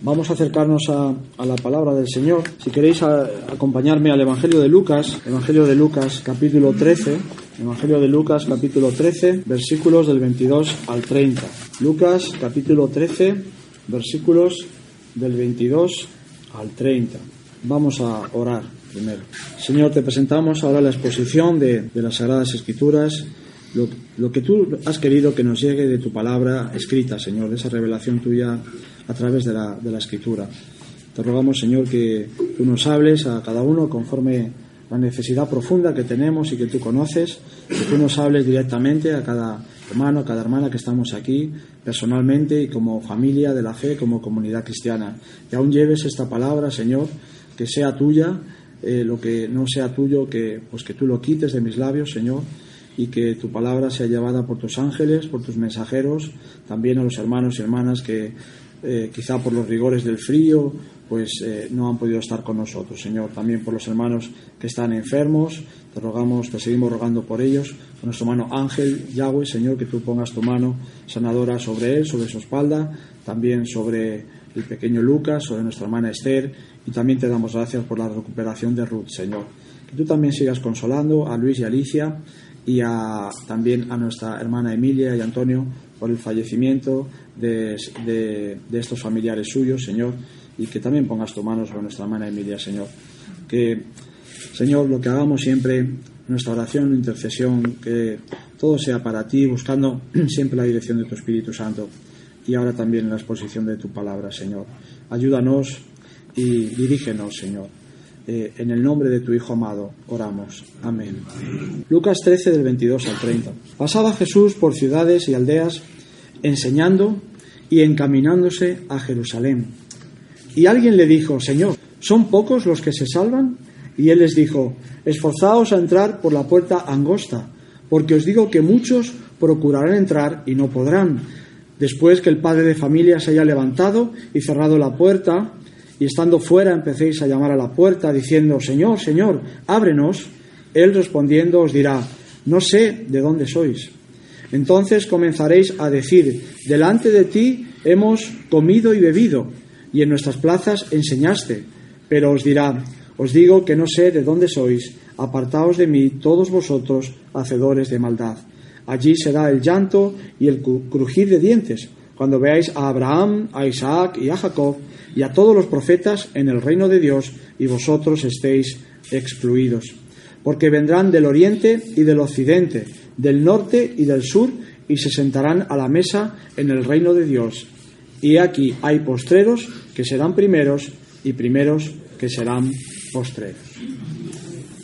Vamos a acercarnos a, la palabra del Señor. Si queréis acompañarme al Evangelio de Lucas, Evangelio de Lucas capítulo 13, Evangelio de Lucas capítulo 13, versículos del 22 al 30. Lucas capítulo 13, versículos del 22 al 30. Vamos a orar primero. Señor, te presentamos ahora la exposición de, las Sagradas Escrituras, lo, lo que tú has querido que nos llegue de tu palabra escrita, Señor, de esa revelación tuya a través de la, de la Escritura. Te rogamos, Señor, que tú nos hables a cada uno conforme la necesidad profunda que tenemos y que tú conoces, que tú nos hables directamente a cada hermano, a cada hermana que estamos aquí, personalmente y como familia de la fe, como comunidad cristiana. Que aún lleves esta palabra, Señor, que sea tuya, eh, lo que no sea tuyo, que, pues que tú lo quites de mis labios, Señor, y que tu palabra sea llevada por tus ángeles, por tus mensajeros, también a los hermanos y hermanas que eh, quizá por los rigores del frío, pues eh, no han podido estar con nosotros. Señor, también por los hermanos que están enfermos, te rogamos, te seguimos rogando por ellos, por nuestro hermano Ángel, Yahweh, Señor, que tú pongas tu mano sanadora sobre él, sobre su espalda, también sobre el pequeño Lucas, sobre nuestra hermana Esther, y también te damos gracias por la recuperación de Ruth, Señor. Que tú también sigas consolando a Luis y Alicia y a, también a nuestra hermana Emilia y Antonio por el fallecimiento de, estos familiares suyos, Señor, y que también pongas tu mano sobre nuestra hermana Emilia, Señor. Que, Señor, lo que hagamos siempre, nuestra oración, intercesión, que todo sea para ti, buscando siempre la dirección de tu Espíritu Santo y ahora también la exposición de tu palabra, Señor. Ayúdanos y dirígenos, Señor. Eh, en el nombre de tu Hijo amado, oramos. Amén. Lucas 13 del 22 al 30. Pasaba Jesús por ciudades y aldeas enseñando y encaminándose a Jerusalén. Y alguien le dijo, Señor, ¿son pocos los que se salvan? Y él les dijo, esforzaos a entrar por la puerta angosta, porque os digo que muchos procurarán entrar y no podrán. Después que el padre de familia se haya levantado y cerrado la puerta, y estando fuera empecéis a llamar a la puerta, diciendo, Señor, Señor, ábrenos, él respondiendo os dirá, no sé de dónde sois. Entonces comenzaréis a decir, delante de ti hemos comido y bebido, y en nuestras plazas enseñaste. Pero os dirá, os digo que no sé de dónde sois, apartaos de mí todos vosotros, hacedores de maldad. Allí será el llanto y el crujir de dientes, cuando veáis a Abraham, a Isaac y a Jacob, y a todos los profetas en el reino de Dios, y vosotros estéis excluidos. Porque vendrán del oriente y del occidente, del norte y del sur, y se sentarán a la mesa en el reino de Dios. Y aquí hay postreros que serán primeros y primeros que serán postreros.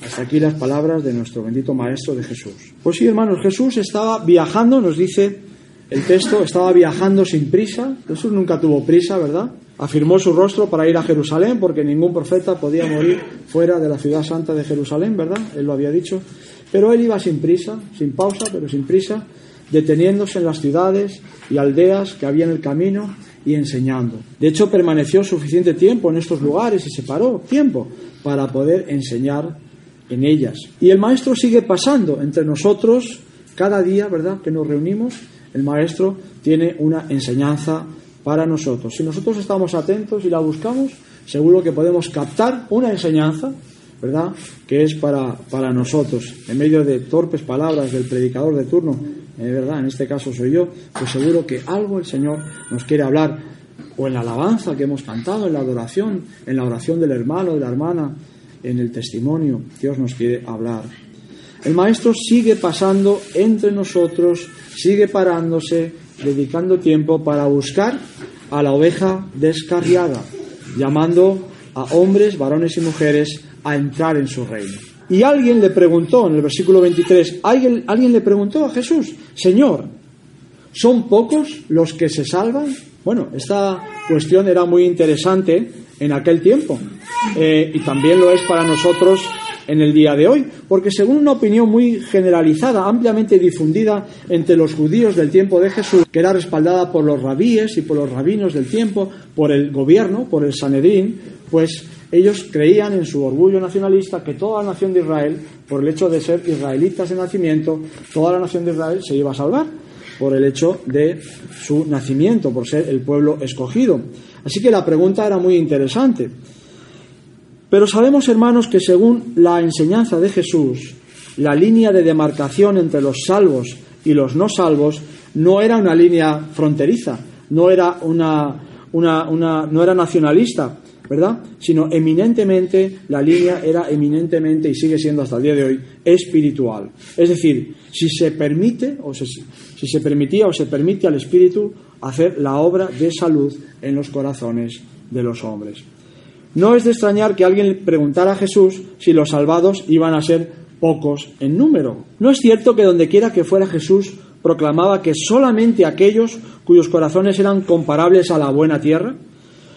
Hasta aquí las palabras de nuestro bendito Maestro de Jesús. Pues sí, hermanos, Jesús estaba viajando, nos dice el texto, estaba viajando sin prisa. Jesús nunca tuvo prisa, ¿verdad? Afirmó su rostro para ir a Jerusalén, porque ningún profeta podía morir fuera de la ciudad santa de Jerusalén, ¿verdad? Él lo había dicho. Pero él iba sin prisa, sin pausa, pero sin prisa, deteniéndose en las ciudades y aldeas que había en el camino y enseñando. De hecho, permaneció suficiente tiempo en estos lugares y se paró tiempo para poder enseñar en ellas. Y el maestro sigue pasando entre nosotros cada día, ¿verdad? Que nos reunimos, el maestro tiene una enseñanza para nosotros. Si nosotros estamos atentos y la buscamos, seguro que podemos captar una enseñanza ¿verdad? Que es para, para nosotros, en medio de torpes palabras del predicador de turno, eh, ¿verdad? En este caso soy yo, pues seguro que algo el Señor nos quiere hablar, o en la alabanza que hemos cantado, en la adoración, en la oración del hermano, de la hermana, en el testimonio, Dios nos quiere hablar. El Maestro sigue pasando entre nosotros, sigue parándose, dedicando tiempo para buscar a la oveja descarriada, llamando a hombres, varones y mujeres a entrar en su reino. Y alguien le preguntó en el versículo 23, alguien, alguien le preguntó a Jesús, Señor, ¿son pocos los que se salvan? Bueno, esta cuestión era muy interesante en aquel tiempo eh, y también lo es para nosotros en el día de hoy, porque según una opinión muy generalizada, ampliamente difundida entre los judíos del tiempo de Jesús, que era respaldada por los rabíes y por los rabinos del tiempo, por el gobierno, por el Sanedrín, pues ellos creían en su orgullo nacionalista que toda la nación de Israel, por el hecho de ser israelitas de nacimiento, toda la nación de Israel se iba a salvar por el hecho de su nacimiento, por ser el pueblo escogido. Así que la pregunta era muy interesante. Pero sabemos, hermanos, que según la enseñanza de Jesús, la línea de demarcación entre los salvos y los no salvos no era una línea fronteriza, no era una, una, no era nacionalista, ¿verdad? Sino eminentemente, la línea era eminentemente y sigue siendo hasta el día de hoy espiritual. Es decir, si se permite, o si se permitía o se permite al Espíritu hacer la obra de salud en los corazones de los hombres. No es de extrañar que alguien preguntara a Jesús si los salvados iban a ser pocos en número. ¿No es cierto que donde quiera que fuera Jesús proclamaba que solamente aquellos cuyos corazones eran comparables a la buena tierra,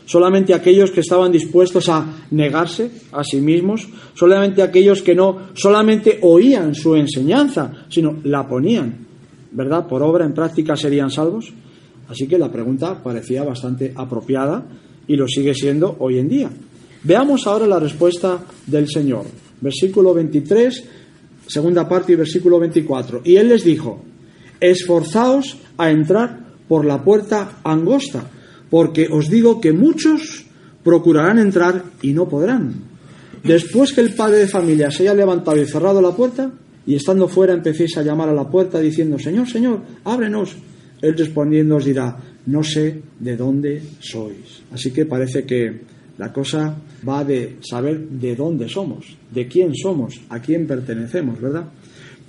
solamente aquellos que estaban dispuestos a negarse a sí mismos, solamente aquellos que no solamente oían su enseñanza, sino la ponían, ¿verdad? Por obra en práctica serían salvos. Así que la pregunta parecía bastante apropiada y lo sigue siendo hoy en día. Veamos ahora la respuesta del Señor. Versículo 23, segunda parte y versículo 24. Y Él les dijo, esforzaos a entrar por la puerta angosta, porque os digo que muchos procurarán entrar y no podrán. Después que el padre de familia se haya levantado y cerrado la puerta, y estando fuera empecéis a llamar a la puerta diciendo, Señor, Señor, ábrenos. Él respondiendo os dirá, no sé de dónde sois. Así que parece que la cosa va de saber de dónde somos, de quién somos, a quién pertenecemos, ¿verdad?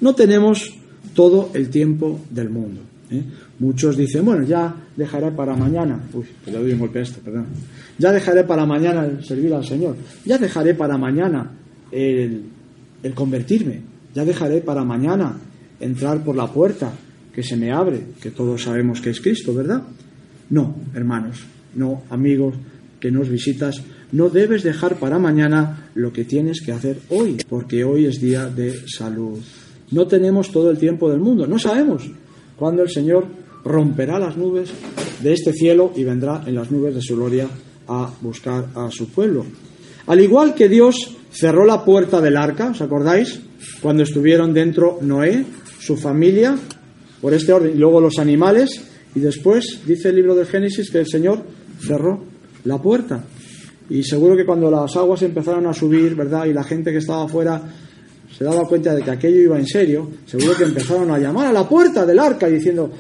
No tenemos todo el tiempo del mundo. ¿eh? Muchos dicen, bueno, ya dejaré para mañana. Uy, que le doy un golpe a perdón. Ya dejaré para mañana el servir al Señor. Ya dejaré para mañana el, el convertirme. Ya dejaré para mañana entrar por la puerta que se me abre, que todos sabemos que es Cristo, ¿verdad? No, hermanos, no, amigos que nos visitas, no debes dejar para mañana lo que tienes que hacer hoy, porque hoy es día de salud. No tenemos todo el tiempo del mundo, no sabemos cuándo el Señor romperá las nubes de este cielo y vendrá en las nubes de su gloria a buscar a su pueblo. Al igual que Dios cerró la puerta del arca, ¿os acordáis? Cuando estuvieron dentro Noé, su familia, por este orden, y luego los animales, y después dice el libro del Génesis que el Señor cerró la puerta. Y seguro que cuando las aguas empezaron a subir, ¿verdad? Y la gente que estaba afuera se daba cuenta de que aquello iba en serio, seguro que empezaron a llamar a la puerta del arca diciendo,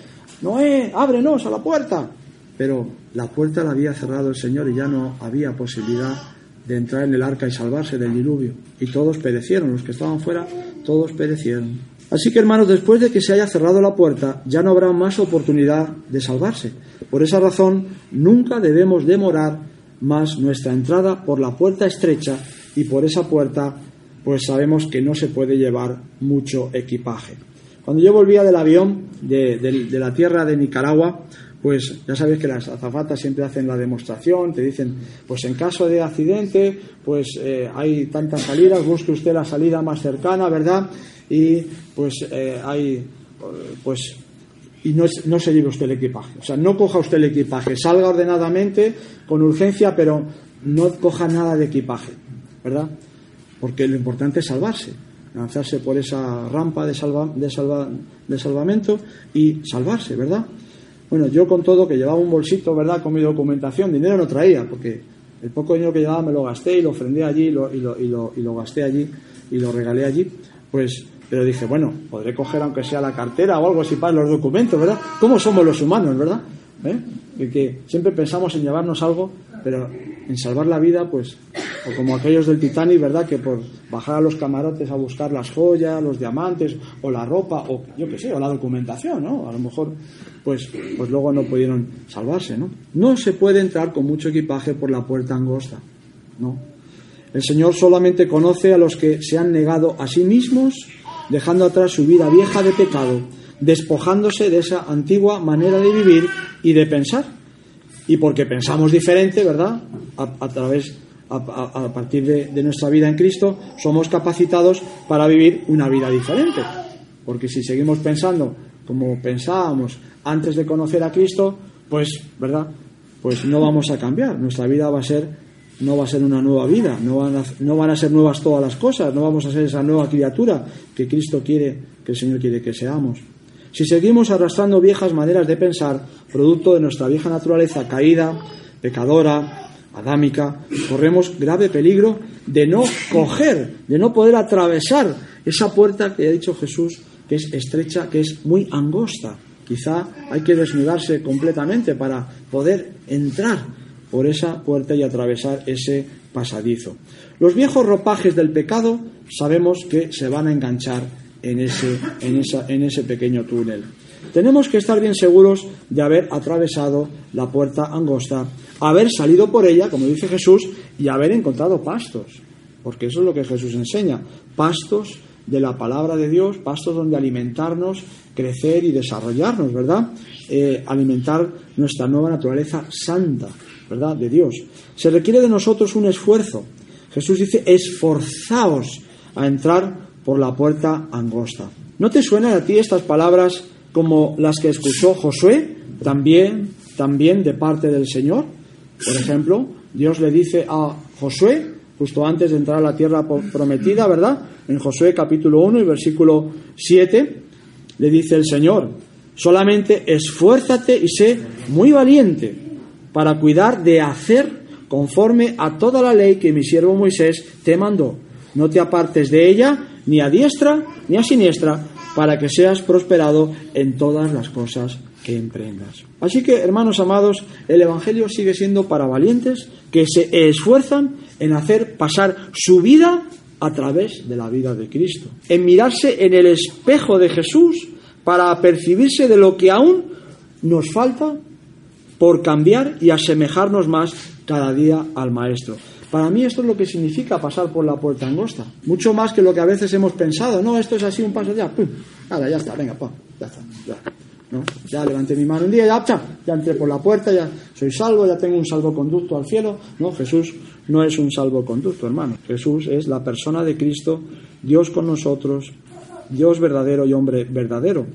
Noé, ábrenos a la puerta. Pero la puerta la había cerrado el Señor y ya no había posibilidad de entrar en el arca y salvarse del diluvio. Y todos perecieron, los que estaban fuera, todos perecieron. Así que hermanos, después de que se haya cerrado la puerta, ya no habrá más oportunidad de salvarse. Por esa razón, nunca debemos demorar más nuestra entrada por la puerta estrecha y por esa puerta, pues sabemos que no se puede llevar mucho equipaje. Cuando yo volvía del avión de, la tierra de Nicaragua, pues ya sabéis que las azafatas siempre hacen la demostración, te dicen, pues en caso de accidente, pues eh, hay tantas salidas, busque usted la salida más cercana, ¿verdad? Y pues eh, hay pues y no, no, se lleve usted el equipaje. O sea, no coja usted el equipaje, salga ordenadamente, con urgencia, pero no coja nada de equipaje, ¿verdad? Porque lo importante es salvarse, lanzarse por esa rampa de, salva, de, salva, de salvamento y salvarse, ¿verdad? Bueno, yo con todo que llevaba un bolsito, ¿verdad? Con mi documentación, dinero no traía, porque el poco dinero que llevaba me lo gasté y lo ofrendé allí y lo, y lo, y lo, y lo gasté allí y lo regalé allí. Pues pero dije, bueno, podré coger aunque sea la cartera o algo así para los documentos, ¿verdad? ¿Cómo somos los humanos, verdad? ¿Eh? que siempre pensamos en llevarnos algo, pero en salvar la vida, pues, o como aquellos del Titanic, ¿verdad? Que por bajar a los camarotes a buscar las joyas, los diamantes, o la ropa, o yo qué sé, o la documentación, ¿no? A lo mejor, pues, pues luego no pudieron salvarse, ¿no? No se puede entrar con mucho equipaje por la puerta angosta, ¿no? El Señor solamente conoce a los que se han negado a sí mismos dejando atrás su vida vieja de pecado, despojándose de esa antigua manera de vivir y de pensar. Y porque pensamos diferente, ¿verdad? A, través, a, partir de, de nuestra vida en Cristo, somos capacitados para vivir una vida diferente. Porque si seguimos pensando como pensábamos antes de conocer a Cristo, pues, ¿verdad? Pues no vamos a cambiar. Nuestra vida va a ser no va a ser una nueva vida, no van, a, no van a ser nuevas todas las cosas, no vamos a ser esa nueva criatura que Cristo quiere, que el Señor quiere que seamos. Si seguimos arrastrando viejas maneras de pensar, producto de nuestra vieja naturaleza caída, pecadora, adámica, corremos grave peligro de no coger, de no poder atravesar esa puerta que ha dicho Jesús, que es estrecha, que es muy angosta. Quizá hay que desnudarse completamente para poder entrar por esa puerta y atravesar ese pasadizo. Los viejos ropajes del pecado sabemos que se van a enganchar en ese, en esa, en ese pequeño túnel. Tenemos que estar bien seguros de haber atravesado la puerta angosta, haber salido por ella, como dice Jesús, y haber encontrado pastos, porque eso es lo que Jesús enseña, pastos de la palabra de Dios, pastos donde alimentarnos, crecer y desarrollarnos, ¿verdad? Eh, alimentar nuestra nueva naturaleza santa, ¿verdad? De Dios. Se requiere de nosotros un esfuerzo. Jesús dice, esforzaos a entrar por la puerta angosta. ¿No te suenan a ti estas palabras como las que escuchó Josué, también, también de parte del Señor? Por ejemplo, Dios le dice a Josué, justo antes de entrar a la tierra prometida, ¿verdad? En Josué capítulo 1 y versículo 7, le dice el Señor, solamente esfuérzate y sé muy valiente para cuidar de hacer conforme a toda la ley que mi siervo Moisés te mandó. No te apartes de ella ni a diestra ni a siniestra, para que seas prosperado en todas las cosas Así que, hermanos amados, el Evangelio sigue siendo para valientes que se esfuerzan en hacer pasar su vida a través de la vida de Cristo, en mirarse en el espejo de Jesús para apercibirse de lo que aún nos falta por cambiar y asemejarnos más cada día al Maestro. Para mí esto es lo que significa pasar por la puerta angosta. Mucho más que lo que a veces hemos pensado. No, esto es así, un paso ya. ¡Pum! ya está, venga, pum, ya está. Ya. ¿No? ya levanté mi mano un día, ya, ya entré por la puerta, ya soy salvo, ya tengo un salvoconducto al cielo. No, Jesús no es un salvoconducto, hermano. Jesús es la persona de Cristo, Dios con nosotros, Dios verdadero y hombre verdadero.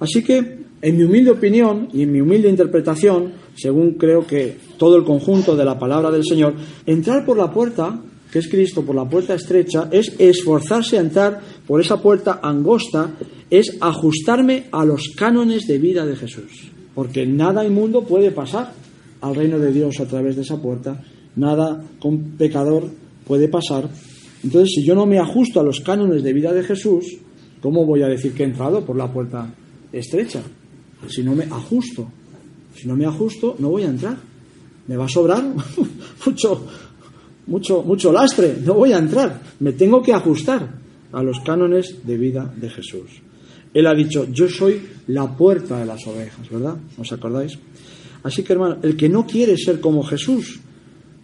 Así que, en mi humilde opinión y en mi humilde interpretación, según creo que todo el conjunto de la palabra del Señor, entrar por la puerta, que es Cristo, por la puerta estrecha, es esforzarse a entrar por esa puerta angosta, es ajustarme a los cánones de vida de Jesús. Porque nada inmundo puede pasar al reino de Dios a través de esa puerta, nada con pecador puede pasar. Entonces, si yo no me ajusto a los cánones de vida de Jesús, ¿cómo voy a decir que he entrado por la puerta estrecha? Si no me ajusto. Si no me ajusto, no voy a entrar. Me va a sobrar mucho, mucho, mucho lastre. No voy a entrar. Me tengo que ajustar a los cánones de vida de Jesús. Él ha dicho, yo soy la puerta de las ovejas, ¿verdad? ¿Os acordáis? Así que, hermano, el que no quiere ser como Jesús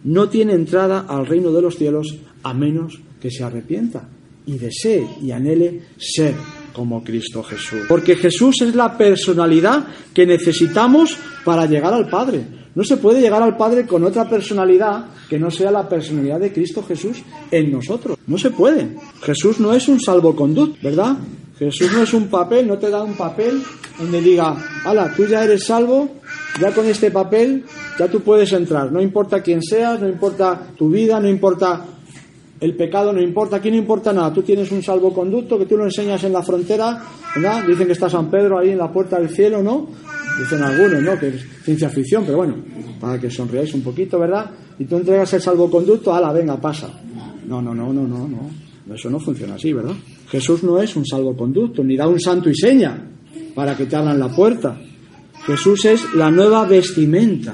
no tiene entrada al reino de los cielos a menos que se arrepienta y desee y anhele ser como Cristo Jesús. Porque Jesús es la personalidad que necesitamos para llegar al Padre. No se puede llegar al Padre con otra personalidad que no sea la personalidad de Cristo Jesús en nosotros. No se puede. Jesús no es un salvoconducto, ¿verdad? Jesús no es un papel, no te da un papel donde diga, ala, tú ya eres salvo, ya con este papel ya tú puedes entrar. No importa quién seas, no importa tu vida, no importa el pecado no importa, aquí no importa nada. Tú tienes un salvoconducto que tú lo enseñas en la frontera, ¿verdad? Dicen que está San Pedro ahí en la puerta del cielo, ¿no? Dicen algunos, ¿no? Que es ciencia ficción, pero bueno, para que sonriáis un poquito, ¿verdad? Y tú entregas el salvoconducto, ala, venga, pasa. No, no, no, no, no, no. Eso no funciona así, ¿verdad? Jesús no es un salvoconducto, ni da un santo y seña para que te abran la puerta. Jesús es la nueva vestimenta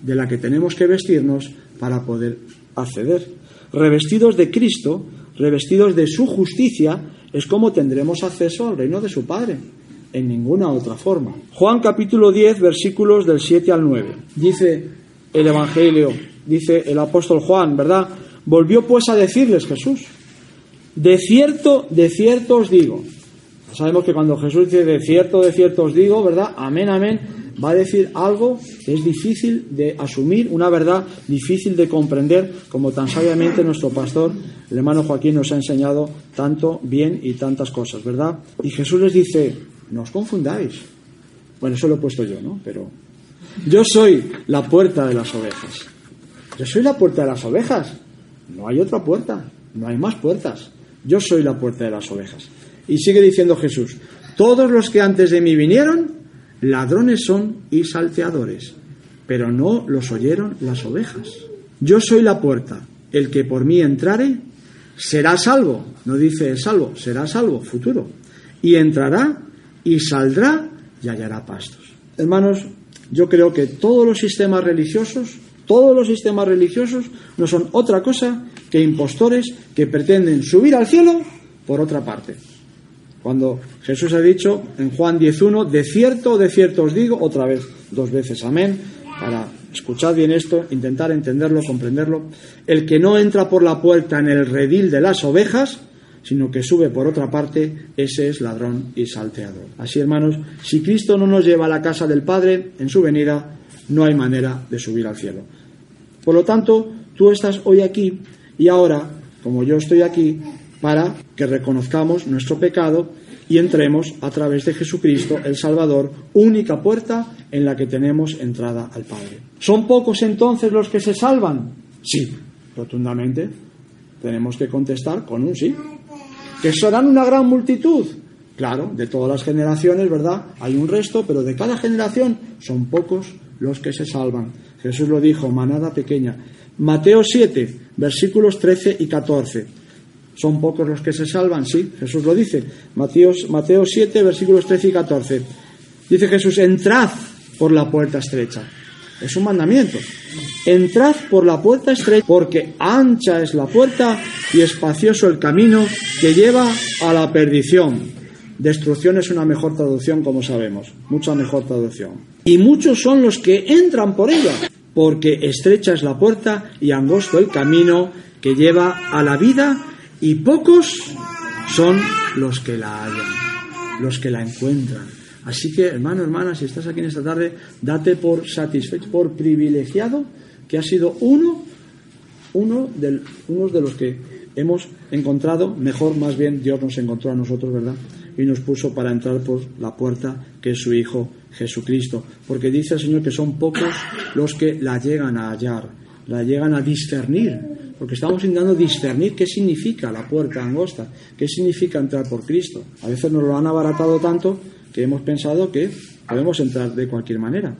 de la que tenemos que vestirnos para poder acceder revestidos de Cristo, revestidos de su justicia, es como tendremos acceso al reino de su Padre, en ninguna otra forma. Juan capítulo 10, versículos del 7 al 9. Dice el Evangelio, dice el apóstol Juan, ¿verdad? Volvió pues a decirles Jesús, de cierto, de cierto os digo. Sabemos que cuando Jesús dice de cierto, de cierto os digo, ¿verdad? Amén, amén va a decir algo que es difícil de asumir, una verdad difícil de comprender, como tan sabiamente nuestro pastor, el hermano Joaquín, nos ha enseñado tanto bien y tantas cosas, ¿verdad? Y Jesús les dice, no os confundáis. Bueno, eso lo he puesto yo, ¿no? Pero yo soy la puerta de las ovejas. Yo soy la puerta de las ovejas. No hay otra puerta, no hay más puertas. Yo soy la puerta de las ovejas. Y sigue diciendo Jesús, todos los que antes de mí vinieron, ladrones son y salteadores, pero no los oyeron las ovejas. Yo soy la puerta, el que por mí entrare será salvo, no dice salvo, será salvo, futuro, y entrará y saldrá y hallará pastos. Hermanos, yo creo que todos los sistemas religiosos, todos los sistemas religiosos no son otra cosa que impostores que pretenden subir al cielo por otra parte. Cuando Jesús ha dicho en Juan 10.1, de cierto, de cierto os digo, otra vez, dos veces, amén, para escuchar bien esto, intentar entenderlo, comprenderlo, el que no entra por la puerta en el redil de las ovejas, sino que sube por otra parte, ese es ladrón y salteador. Así, hermanos, si Cristo no nos lleva a la casa del Padre en su venida, no hay manera de subir al cielo. Por lo tanto, tú estás hoy aquí y ahora, como yo estoy aquí, para que reconozcamos nuestro pecado y entremos a través de Jesucristo, el Salvador, única puerta en la que tenemos entrada al Padre. ¿Son pocos entonces los que se salvan? Sí, rotundamente. Tenemos que contestar con un sí. ¿Que serán una gran multitud? Claro, de todas las generaciones, ¿verdad? Hay un resto, pero de cada generación son pocos los que se salvan. Jesús lo dijo, manada pequeña. Mateo 7, versículos 13 y 14. ¿Son pocos los que se salvan? Sí, Jesús lo dice. Mateo, Mateo 7, versículos 13 y 14. Dice Jesús, entrad por la puerta estrecha. Es un mandamiento. Entrad por la puerta estrecha, porque ancha es la puerta y espacioso el camino que lleva a la perdición. Destrucción es una mejor traducción, como sabemos, mucha mejor traducción. Y muchos son los que entran por ella, porque estrecha es la puerta y angosto el camino que lleva a la vida y pocos son los que la hallan, los que la encuentran. Así que, hermano, hermana, si estás aquí en esta tarde, date por satisfecho, por privilegiado, que ha sido uno, uno, de los que hemos encontrado, mejor más bien Dios nos encontró a nosotros, ¿verdad? Y nos puso para entrar por la puerta que es su Hijo Jesucristo. Porque dice el Señor que son pocos los que la llegan a hallar, la llegan a discernir, porque estamos intentando discernir qué significa la puerta angosta, qué significa entrar por Cristo. A veces nos lo han abaratado tanto que hemos pensado que podemos entrar de cualquier manera.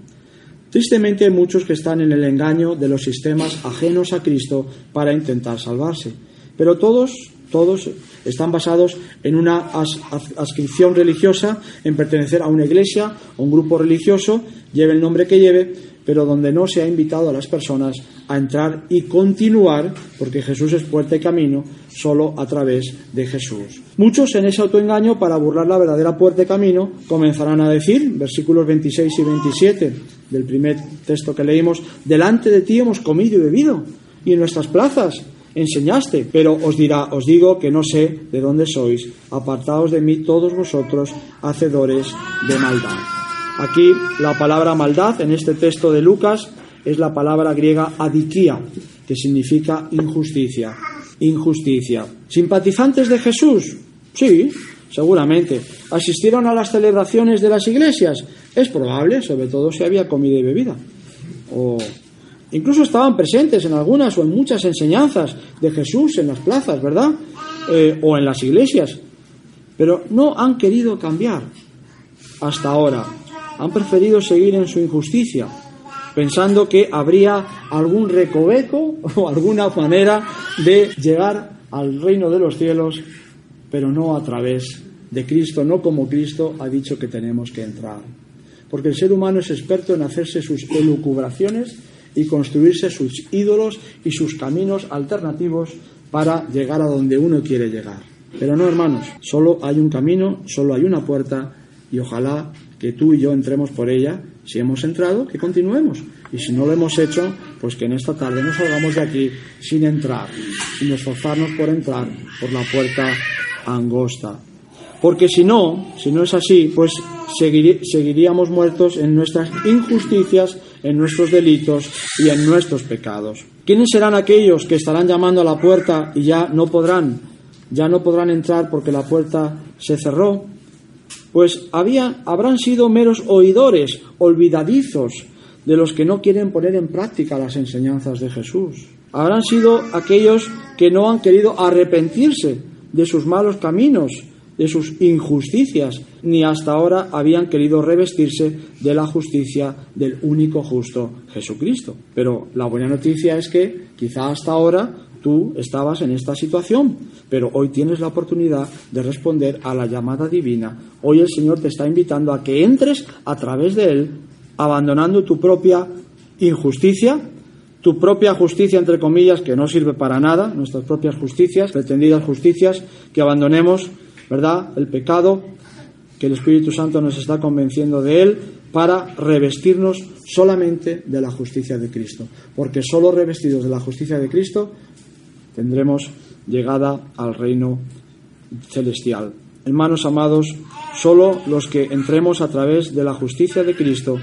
Tristemente hay muchos que están en el engaño de los sistemas ajenos a Cristo para intentar salvarse. Pero todos, todos están basados en una adscripción religiosa, en pertenecer a una iglesia, a un grupo religioso, lleve el nombre que lleve, pero donde no se ha invitado a las personas a entrar y continuar, porque Jesús es puerta y camino, solo a través de Jesús. Muchos en ese autoengaño, para burlar la verdadera puerta y camino, comenzarán a decir, versículos 26 y 27 del primer texto que leímos, delante de ti hemos comido y bebido, y en nuestras plazas enseñaste, pero os dirá, os digo que no sé de dónde sois, apartaos de mí todos vosotros, hacedores de maldad. Aquí la palabra maldad en este texto de Lucas es la palabra griega adikia, que significa injusticia. Injusticia. ¿Simpatizantes de Jesús? Sí, seguramente. ¿Asistieron a las celebraciones de las iglesias? Es probable, sobre todo si había comida y bebida. O incluso estaban presentes en algunas o en muchas enseñanzas de Jesús en las plazas, ¿verdad? Eh, o en las iglesias. Pero no han querido cambiar hasta ahora han preferido seguir en su injusticia, pensando que habría algún recoveco o alguna manera de llegar al reino de los cielos, pero no a través de Cristo, no como Cristo ha dicho que tenemos que entrar. Porque el ser humano es experto en hacerse sus elucubraciones y construirse sus ídolos y sus caminos alternativos para llegar a donde uno quiere llegar. Pero no, hermanos, solo hay un camino, solo hay una puerta y ojalá que tú y yo entremos por ella. Si hemos entrado, que continuemos. Y si no lo hemos hecho, pues que en esta tarde nos salgamos de aquí sin entrar, sin esforzarnos por entrar por la puerta angosta. Porque si no, si no es así, pues seguiríamos muertos en nuestras injusticias, en nuestros delitos y en nuestros pecados. ¿Quiénes serán aquellos que estarán llamando a la puerta y ya no podrán, ya no podrán entrar porque la puerta se cerró? pues habrán sido meros oidores, olvidadizos, de los que no quieren poner en práctica las enseñanzas de Jesús. Habrán sido aquellos que no han querido arrepentirse de sus malos caminos, de sus injusticias, ni hasta ahora habían querido revestirse de la justicia del único justo Jesucristo. Pero la buena noticia es que quizá hasta ahora tú estabas en esta situación, pero hoy tienes la oportunidad de responder a la llamada divina. Hoy el Señor te está invitando a que entres a través de Él, abandonando tu propia injusticia, tu propia justicia, entre comillas, que no sirve para nada, nuestras propias justicias, pretendidas justicias, que abandonemos, ¿verdad?, el pecado, que el Espíritu Santo nos está convenciendo de él, para revestirnos solamente de la justicia de Cristo. Porque solo revestidos de la justicia de Cristo tendremos llegada al reino celestial. Hermanos amados, solo los que entremos a través de la justicia de Cristo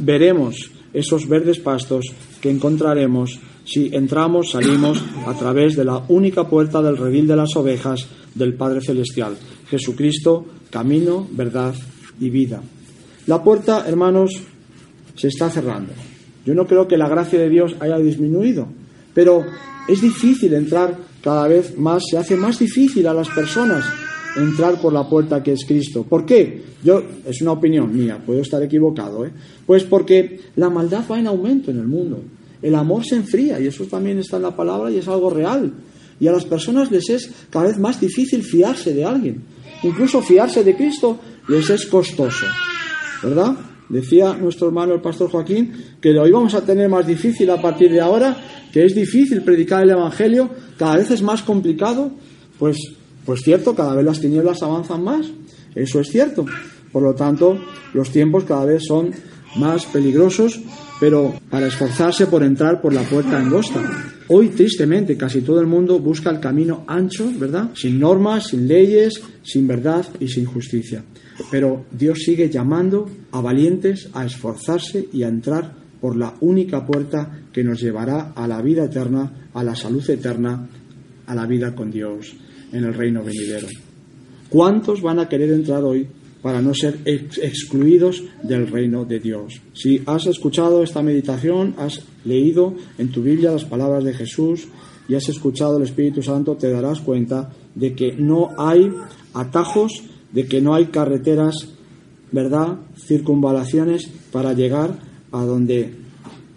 veremos esos verdes pastos que encontraremos si entramos, salimos a través de la única puerta del redil de las ovejas del Padre Celestial, Jesucristo, camino, verdad y vida. La puerta, hermanos, se está cerrando. Yo no creo que la gracia de Dios haya disminuido, pero es difícil entrar cada vez más, se hace más difícil a las personas entrar por la puerta que es Cristo. ¿Por qué? Yo, es una opinión mía, puedo estar equivocado, ¿eh? Pues porque la maldad va en aumento en el mundo. El amor se enfría y eso también está en la palabra y es algo real. Y a las personas les es cada vez más difícil fiarse de alguien. Incluso fiarse de Cristo les es costoso. ¿Verdad? Decía nuestro hermano el pastor Joaquín que lo íbamos a tener más difícil a partir de ahora, que es difícil predicar el Evangelio, cada vez es más complicado. Pues pues cierto, cada vez las tinieblas avanzan más, eso es cierto. Por lo tanto, los tiempos cada vez son más peligrosos, pero para esforzarse por entrar por la puerta angosta. Hoy, tristemente, casi todo el mundo busca el camino ancho, ¿verdad? Sin normas, sin leyes, sin verdad y sin justicia. Pero Dios sigue llamando a valientes a esforzarse y a entrar por la única puerta que nos llevará a la vida eterna, a la salud eterna, a la vida con Dios en el reino venidero. ¿Cuántos van a querer entrar hoy para no ser excluidos del reino de Dios? Si has escuchado esta meditación, has leído en tu Biblia las palabras de Jesús y has escuchado el Espíritu Santo, te darás cuenta de que no hay atajos, de que no hay carreteras, ¿verdad? Circunvalaciones para llegar a donde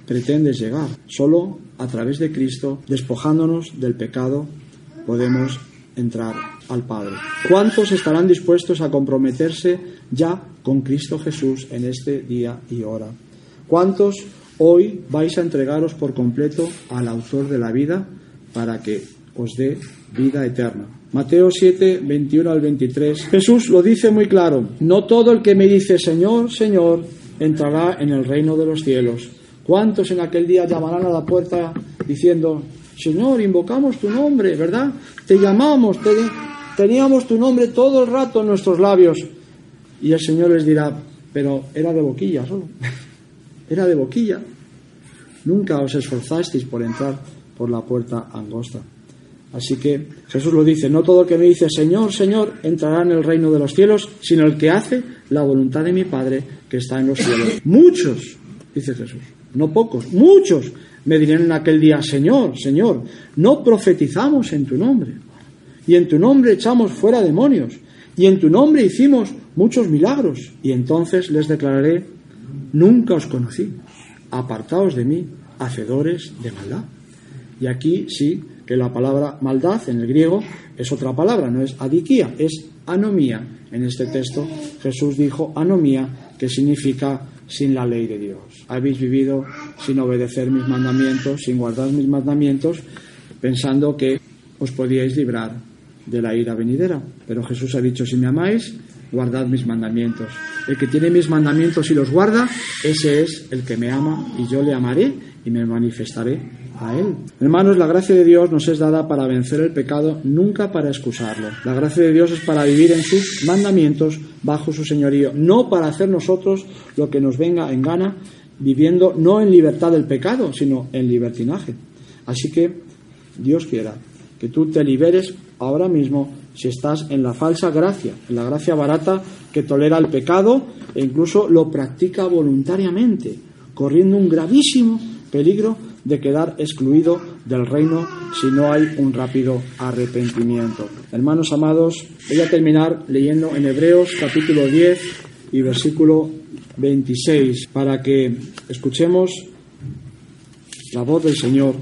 pretendes llegar. Solo a través de Cristo, despojándonos del pecado, podemos entrar al Padre. ¿Cuántos estarán dispuestos a comprometerse ya con Cristo Jesús en este día y hora? ¿Cuántos hoy vais a entregaros por completo al autor de la vida para que os dé vida eterna? Mateo 7, 21 al 23. Jesús lo dice muy claro, no todo el que me dice Señor, Señor, entrará en el reino de los cielos. ¿Cuántos en aquel día llamarán a la puerta diciendo, Señor, invocamos tu nombre, ¿verdad? Te llamamos, teníamos tu nombre todo el rato en nuestros labios. Y el Señor les dirá, pero era de boquilla solo, era de boquilla. Nunca os esforzasteis por entrar por la puerta angosta. Así que Jesús lo dice, no todo el que me dice Señor, Señor, entrará en el reino de los cielos, sino el que hace la voluntad de mi Padre que está en los cielos. Muchos, dice Jesús, no pocos, muchos me dirán en aquel día, Señor, Señor, no profetizamos en tu nombre, y en tu nombre echamos fuera demonios, y en tu nombre hicimos muchos milagros, y entonces les declararé, nunca os conocí, apartaos de mí, hacedores de maldad. Y aquí sí que la palabra maldad en el griego es otra palabra, no es adiquía, es anomía. En este texto Jesús dijo anomía, que significa sin la ley de Dios. Habéis vivido sin obedecer mis mandamientos, sin guardar mis mandamientos, pensando que os podíais librar de la ira venidera. Pero Jesús ha dicho, si me amáis, guardad mis mandamientos. El que tiene mis mandamientos y los guarda, ese es el que me ama y yo le amaré y me manifestaré a Él. Hermanos, la gracia de Dios nos es dada para vencer el pecado, nunca para excusarlo. La gracia de Dios es para vivir en sus mandamientos bajo su señorío, no para hacer nosotros lo que nos venga en gana, viviendo no en libertad del pecado, sino en libertinaje. Así que Dios quiera que tú te liberes ahora mismo si estás en la falsa gracia, en la gracia barata que tolera el pecado e incluso lo practica voluntariamente, corriendo un gravísimo peligro de quedar excluido del reino si no hay un rápido arrepentimiento. Hermanos amados, voy a terminar leyendo en Hebreos capítulo 10 y versículo 26 para que escuchemos la voz del Señor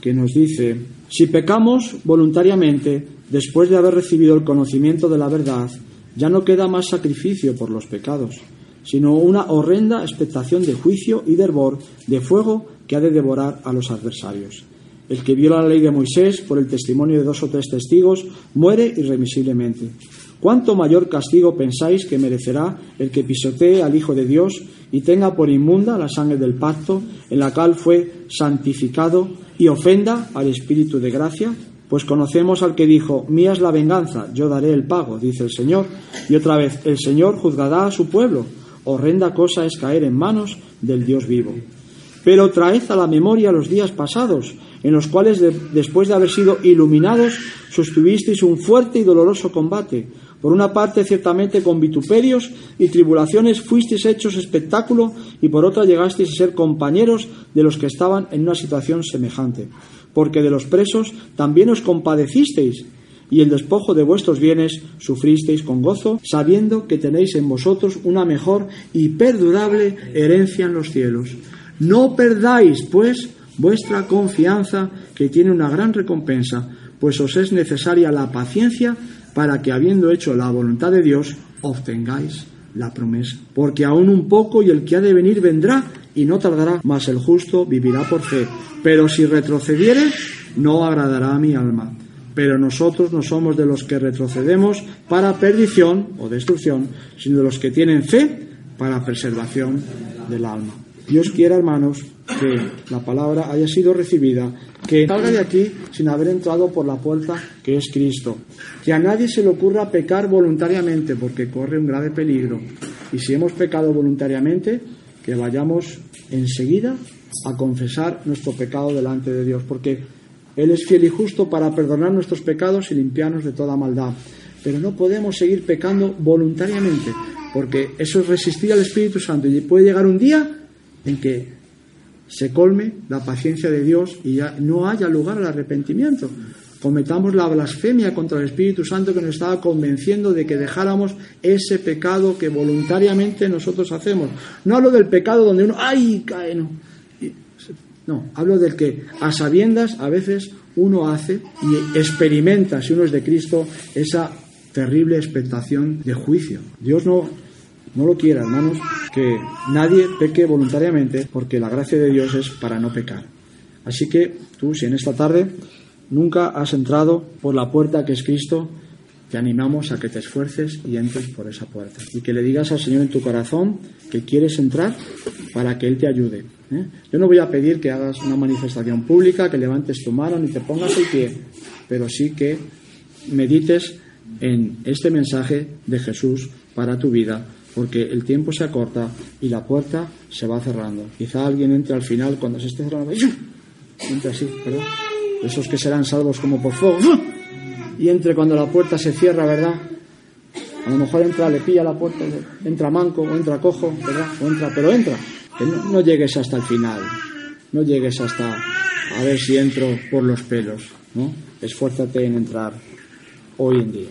que nos dice, si pecamos voluntariamente después de haber recibido el conocimiento de la verdad, ya no queda más sacrificio por los pecados, sino una horrenda expectación de juicio y de hervor, de fuego que ha de devorar a los adversarios. El que viola la ley de Moisés por el testimonio de dos o tres testigos muere irremisiblemente. ¿Cuánto mayor castigo pensáis que merecerá el que pisotee al Hijo de Dios y tenga por inmunda la sangre del pacto en la cual fue santificado y ofenda al Espíritu de gracia? Pues conocemos al que dijo, mía es la venganza, yo daré el pago, dice el Señor. Y otra vez, el Señor juzgará a su pueblo. Horrenda cosa es caer en manos del Dios vivo. Pero traed a la memoria los días pasados, en los cuales, después de haber sido iluminados, sostuvisteis un fuerte y doloroso combate. Por una parte, ciertamente con vituperios y tribulaciones fuisteis hechos espectáculo, y por otra llegasteis a ser compañeros de los que estaban en una situación semejante. Porque de los presos también os compadecisteis, y el despojo de vuestros bienes sufristeis con gozo, sabiendo que tenéis en vosotros una mejor y perdurable herencia en los cielos. No perdáis, pues, vuestra confianza, que tiene una gran recompensa, pues os es necesaria la paciencia para que, habiendo hecho la voluntad de Dios, obtengáis la promesa. Porque aún un poco y el que ha de venir vendrá y no tardará, mas el justo vivirá por fe. Pero si retrocediere, no agradará a mi alma. Pero nosotros no somos de los que retrocedemos para perdición o destrucción, sino de los que tienen fe para preservación del alma. Dios quiera, hermanos, que la palabra haya sido recibida, que salga de aquí sin haber entrado por la puerta que es Cristo. Que a nadie se le ocurra pecar voluntariamente, porque corre un grave peligro. Y si hemos pecado voluntariamente, que vayamos enseguida a confesar nuestro pecado delante de Dios, porque Él es fiel y justo para perdonar nuestros pecados y limpiarnos de toda maldad. Pero no podemos seguir pecando voluntariamente, porque eso es resistir al Espíritu Santo y puede llegar un día en que se colme la paciencia de Dios y ya no haya lugar al arrepentimiento. Cometamos la blasfemia contra el Espíritu Santo que nos estaba convenciendo de que dejáramos ese pecado que voluntariamente nosotros hacemos. No hablo del pecado donde uno, ¡ay! cae, no. No, hablo del que a sabiendas a veces uno hace y experimenta, si uno es de Cristo, esa terrible expectación de juicio. Dios no, no lo quiera, hermanos, que nadie peque voluntariamente, porque la gracia de Dios es para no pecar. Así que tú, si en esta tarde nunca has entrado por la puerta que es Cristo, te animamos a que te esfuerces y entres por esa puerta. Y que le digas al Señor en tu corazón que quieres entrar para que Él te ayude. ¿eh? Yo no voy a pedir que hagas una manifestación pública, que levantes tu mano ni te pongas el pie, pero sí que medites en este mensaje de Jesús para tu vida porque el tiempo se acorta y la puerta se va cerrando. Quizá alguien entre al final cuando se esté cerrando, entre así, ¿verdad? Esos que serán salvos como por fuego, y entre cuando la puerta se cierra, ¿verdad? A lo mejor entra, le pilla la puerta, entra manco o entra cojo, ¿verdad? O entra, pero entra. Que no, no llegues hasta el final, no llegues hasta a ver si entro por los pelos, ¿no? Esfuérzate en entrar hoy en día.